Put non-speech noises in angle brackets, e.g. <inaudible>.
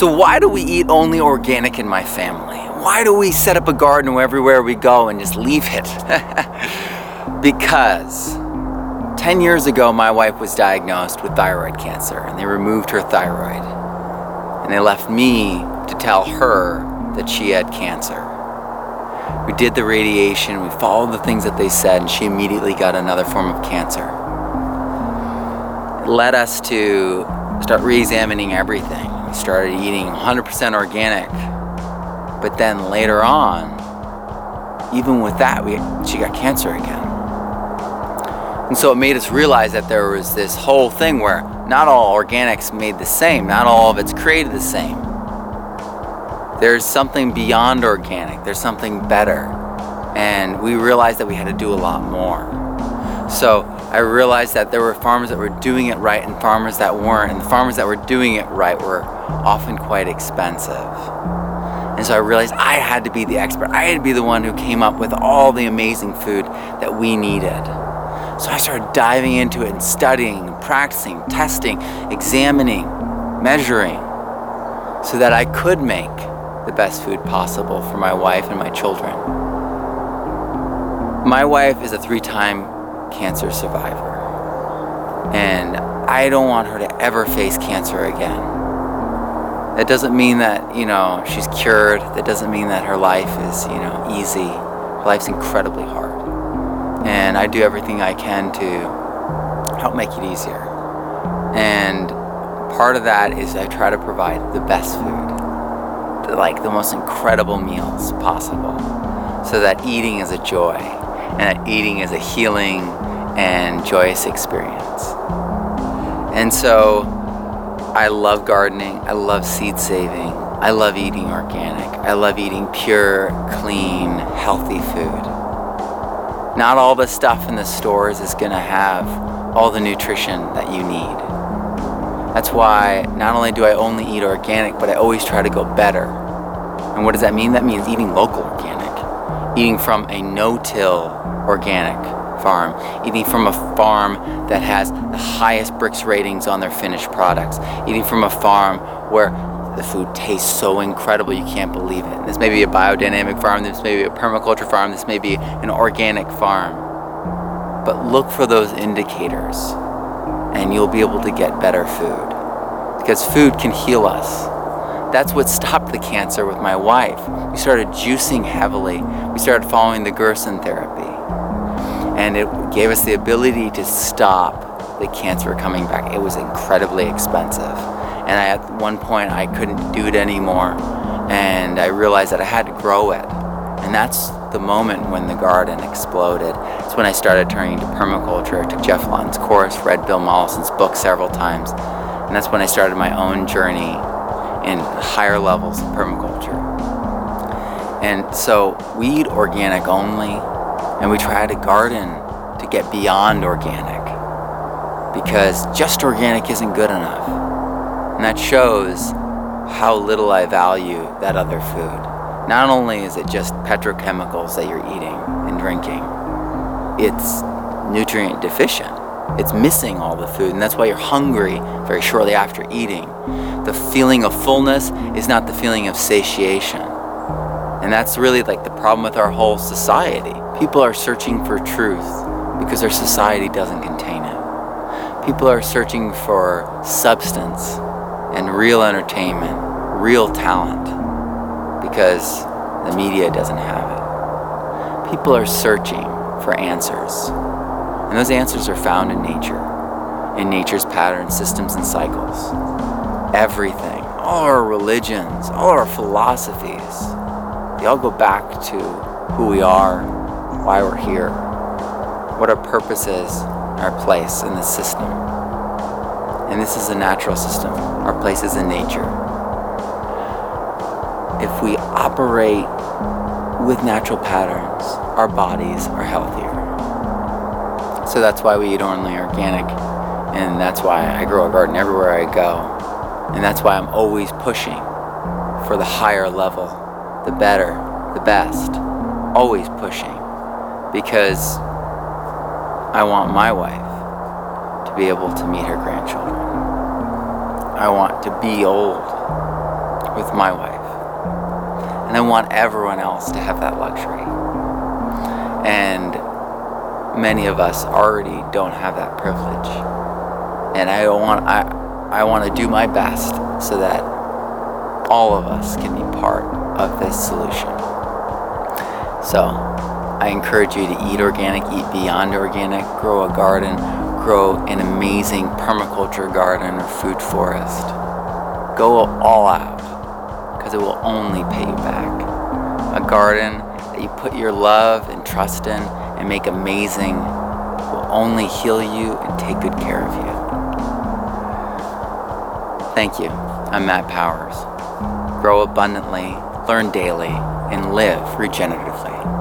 So, why do we eat only organic in my family? Why do we set up a garden everywhere we go and just leave it? <laughs> because 10 years ago, my wife was diagnosed with thyroid cancer and they removed her thyroid. And they left me to tell her that she had cancer. We did the radiation, we followed the things that they said, and she immediately got another form of cancer. It led us to start re examining everything. We started eating 100% organic. But then later on, even with that, we, she got cancer again. And so it made us realize that there was this whole thing where not all organics made the same, not all of it's created the same. There's something beyond organic, there's something better. And we realized that we had to do a lot more. So I realized that there were farmers that were doing it right and farmers that weren't. And the farmers that were doing it right were often quite expensive. And so I realized I had to be the expert. I had to be the one who came up with all the amazing food that we needed. So I started diving into it and studying, practicing, testing, examining, measuring, so that I could make the best food possible for my wife and my children. My wife is a three time cancer survivor, and I don't want her to ever face cancer again. That doesn't mean that, you know, she's cured. That doesn't mean that her life is, you know, easy. Her life's incredibly hard. And I do everything I can to help make it easier. And part of that is I try to provide the best food, like the most incredible meals possible, so that eating is a joy and that eating is a healing and joyous experience. And so I love gardening, I love seed saving, I love eating organic, I love eating pure, clean, healthy food. Not all the stuff in the stores is going to have all the nutrition that you need. That's why not only do I only eat organic, but I always try to go better. And what does that mean? That means eating local organic, eating from a no till organic farm, eating from a farm that has the highest Brix ratings on their finished products, eating from a farm where the food tastes so incredible you can't believe it. This may be a biodynamic farm, this may be a permaculture farm, this may be an organic farm. But look for those indicators and you'll be able to get better food. Because food can heal us. That's what stopped the cancer with my wife. We started juicing heavily. We started following the Gerson therapy. And it gave us the ability to stop the cancer coming back. It was incredibly expensive. And I, at one point, I couldn't do it anymore. And I realized that I had to grow it. And that's the moment when the garden exploded. It's when I started turning to permaculture. I took Geoff Lawton's course, read Bill Mollison's book several times. And that's when I started my own journey in higher levels of permaculture. And so we eat organic only, and we try to garden to get beyond organic because just organic isn't good enough. And that shows how little I value that other food. Not only is it just petrochemicals that you're eating and drinking, it's nutrient deficient. It's missing all the food, and that's why you're hungry very shortly after eating. The feeling of fullness is not the feeling of satiation. And that's really like the problem with our whole society. People are searching for truth because our society doesn't contain it. People are searching for substance and real entertainment, real talent, because the media doesn't have it. People are searching for answers, and those answers are found in nature, in nature's patterns, systems, and cycles. Everything, all our religions, all our philosophies, they all go back to who we are, why we're here, what our purpose is, our place in the system. And this is a natural system. Our place is in nature. If we operate with natural patterns, our bodies are healthier. So that's why we eat only organic, and that's why I grow a garden everywhere I go. And that's why I'm always pushing for the higher level, the better, the best. Always pushing. Because I want my wife to be able to meet her grandchildren. I want to be old with my wife. And I want everyone else to have that luxury. And many of us already don't have that privilege. And I want I I want to do my best so that all of us can be part of this solution. So, I encourage you to eat organic, eat beyond organic, grow a garden, grow an amazing permaculture garden or food forest. Go all out because it will only pay you back. A garden that you put your love and trust in and make amazing will only heal you and take good care of you. Thank you. I'm Matt Powers. Grow abundantly, learn daily, and live regeneratively.